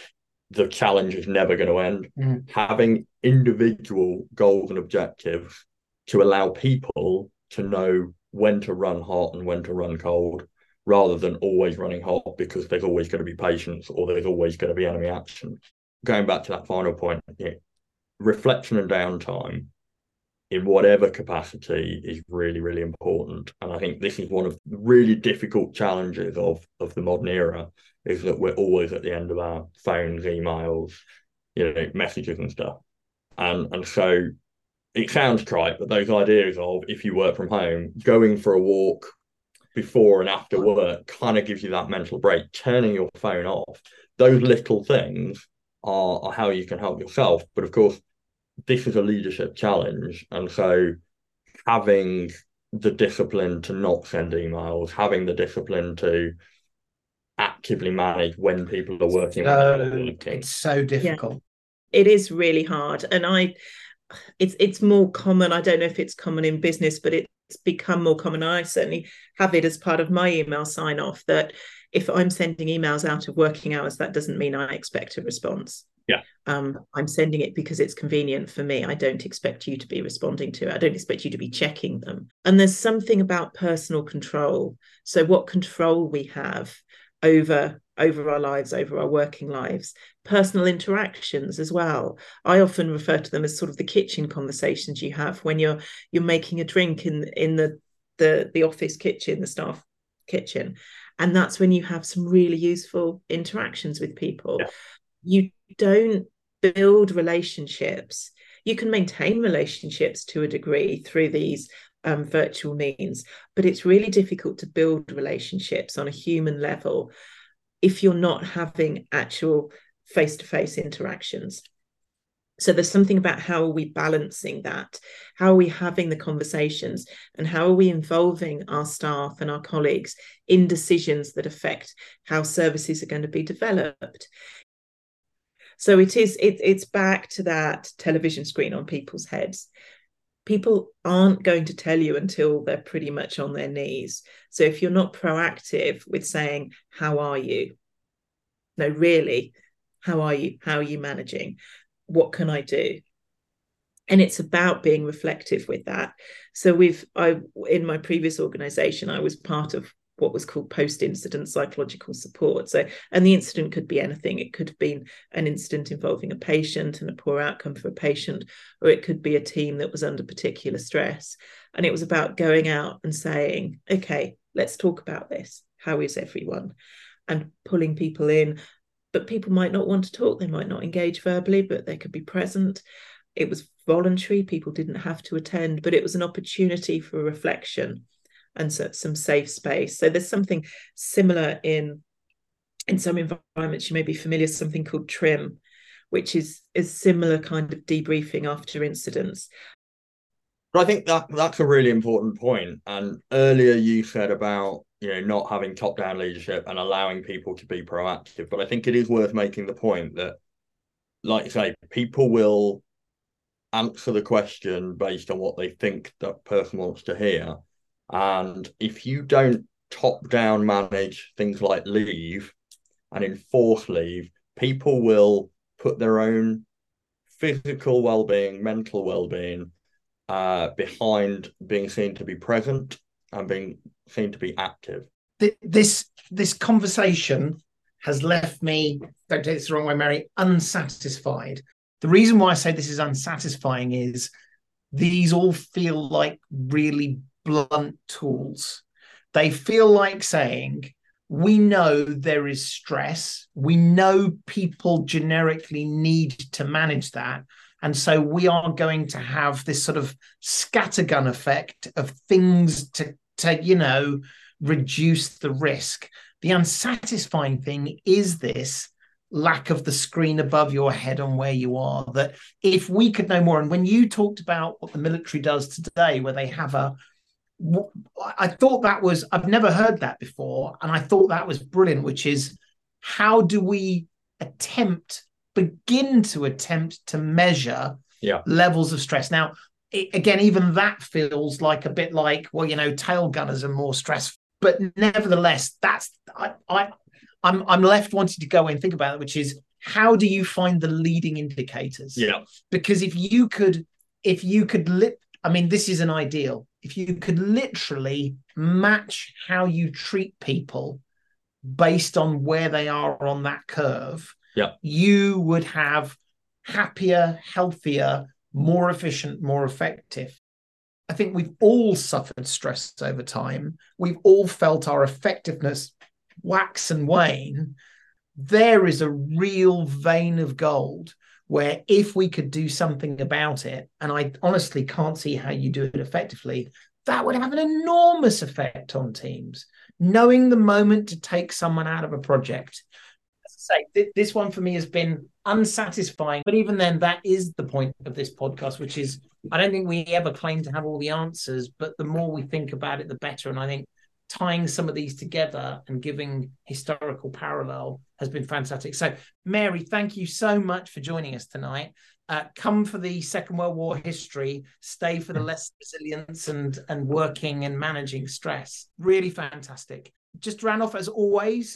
the challenge is never going to end. Mm. Having individual goals and objectives to allow people to know when to run hot and when to run cold rather than always running hot because there's always going to be patients or there's always going to be enemy action. Going back to that final point, yeah, reflection and downtime in whatever capacity is really, really important. And I think this is one of the really difficult challenges of, of the modern era is that we're always at the end of our phones, emails, you know, messages and stuff. And and so it sounds trite, but those ideas of if you work from home, going for a walk before and after work kind of gives you that mental break, turning your phone off. Those little things are, are how you can help yourself. But of course, this is a leadership challenge. And so having the discipline to not send emails, having the discipline to actively manage when people are working. So, it's so difficult. Yeah. It is really hard. And I it's it's more common. I don't know if it's common in business, but it's become more common. I certainly have it as part of my email sign off that if I'm sending emails out of working hours, that doesn't mean I expect a response. Yeah. Um, I'm sending it because it's convenient for me. I don't expect you to be responding to it. I don't expect you to be checking them. And there's something about personal control. So, what control we have over over our lives over our working lives. Personal interactions as well. I often refer to them as sort of the kitchen conversations you have when you're you're making a drink in in the the the office kitchen the staff kitchen. And that's when you have some really useful interactions with people. Yeah. you don't build relationships. You can maintain relationships to a degree through these um, virtual means, but it's really difficult to build relationships on a human level if you're not having actual face to face interactions. So there's something about how are we balancing that? How are we having the conversations? And how are we involving our staff and our colleagues in decisions that affect how services are going to be developed? So it is it, it's back to that television screen on people's heads people aren't going to tell you until they're pretty much on their knees. So if you're not proactive with saying, How are you? No, really, how are you? How are you managing? What can I do? And it's about being reflective with that. So we've I in my previous organization, I was part of what was called post incident psychological support. So, and the incident could be anything. It could have been an incident involving a patient and a poor outcome for a patient, or it could be a team that was under particular stress. And it was about going out and saying, okay, let's talk about this. How is everyone? And pulling people in. But people might not want to talk, they might not engage verbally, but they could be present. It was voluntary, people didn't have to attend, but it was an opportunity for reflection and so, some safe space. So there's something similar in in some environments you may be familiar something called TRiM which is is similar kind of debriefing after incidents but i think that that's a really important point and earlier you said about you know not having top down leadership and allowing people to be proactive but i think it is worth making the point that like you say people will answer the question based on what they think that person wants to hear and if you don't top down manage things like leave and enforce leave, people will put their own physical well being, mental well being uh, behind being seen to be present and being seen to be active. This this conversation has left me, don't take this the wrong way, Mary, unsatisfied. The reason why I say this is unsatisfying is these all feel like really blunt tools. They feel like saying, we know there is stress. We know people generically need to manage that. And so we are going to have this sort of scattergun effect of things to, to you know, reduce the risk. The unsatisfying thing is this lack of the screen above your head on where you are. That if we could know more, and when you talked about what the military does today, where they have a I thought that was I've never heard that before, and I thought that was brilliant. Which is how do we attempt begin to attempt to measure yeah. levels of stress? Now, it, again, even that feels like a bit like well, you know, tail gunners are more stressful, but nevertheless, that's I, I I'm I'm left wanting to go and think about it, which is how do you find the leading indicators? Yeah, because if you could if you could lit, I mean, this is an ideal if you could literally match how you treat people based on where they are on that curve, yeah. you would have happier, healthier, more efficient, more effective. I think we've all suffered stress over time. We've all felt our effectiveness wax and wane. There is a real vein of gold where if we could do something about it, and I honestly can't see how you do it effectively, that would have an enormous effect on teams. Knowing the moment to take someone out of a project. Say, th- this one for me has been unsatisfying, but even then, that is the point of this podcast, which is I don't think we ever claim to have all the answers, but the more we think about it, the better. And I think tying some of these together and giving historical parallel has been fantastic. So, Mary, thank you so much for joining us tonight. Uh, come for the Second World War history, stay for the less resilience and and working and managing stress. Really fantastic. Just ran off as always.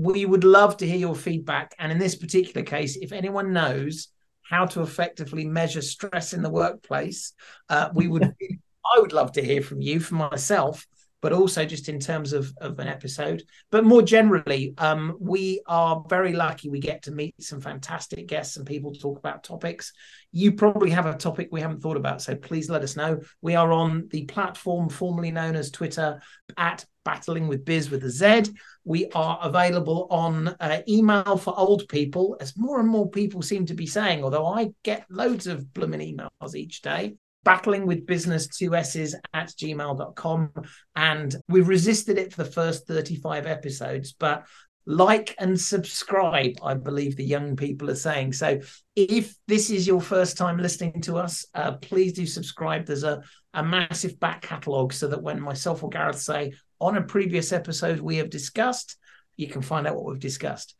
We would love to hear your feedback. And in this particular case, if anyone knows how to effectively measure stress in the workplace, uh, we would. I would love to hear from you, for myself, but also just in terms of, of an episode. But more generally, um, we are very lucky we get to meet some fantastic guests and people talk about topics. You probably have a topic we haven't thought about, so please let us know. We are on the platform formerly known as Twitter at Battling with Biz with a Z. We are available on uh, email for old people, as more and more people seem to be saying, although I get loads of blooming emails each day. Battling with business two S's at gmail.com. And we've resisted it for the first 35 episodes, but like and subscribe, I believe the young people are saying. So if this is your first time listening to us, uh, please do subscribe. There's a, a massive back catalogue so that when myself or Gareth say on a previous episode we have discussed, you can find out what we've discussed.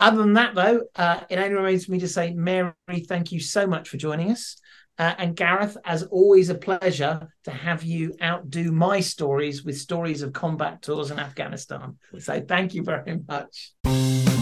Other than that, though, uh, it only remains for me to say, Mary, thank you so much for joining us. Uh, and Gareth, as always, a pleasure to have you outdo my stories with stories of combat tours in Afghanistan. So thank you very much.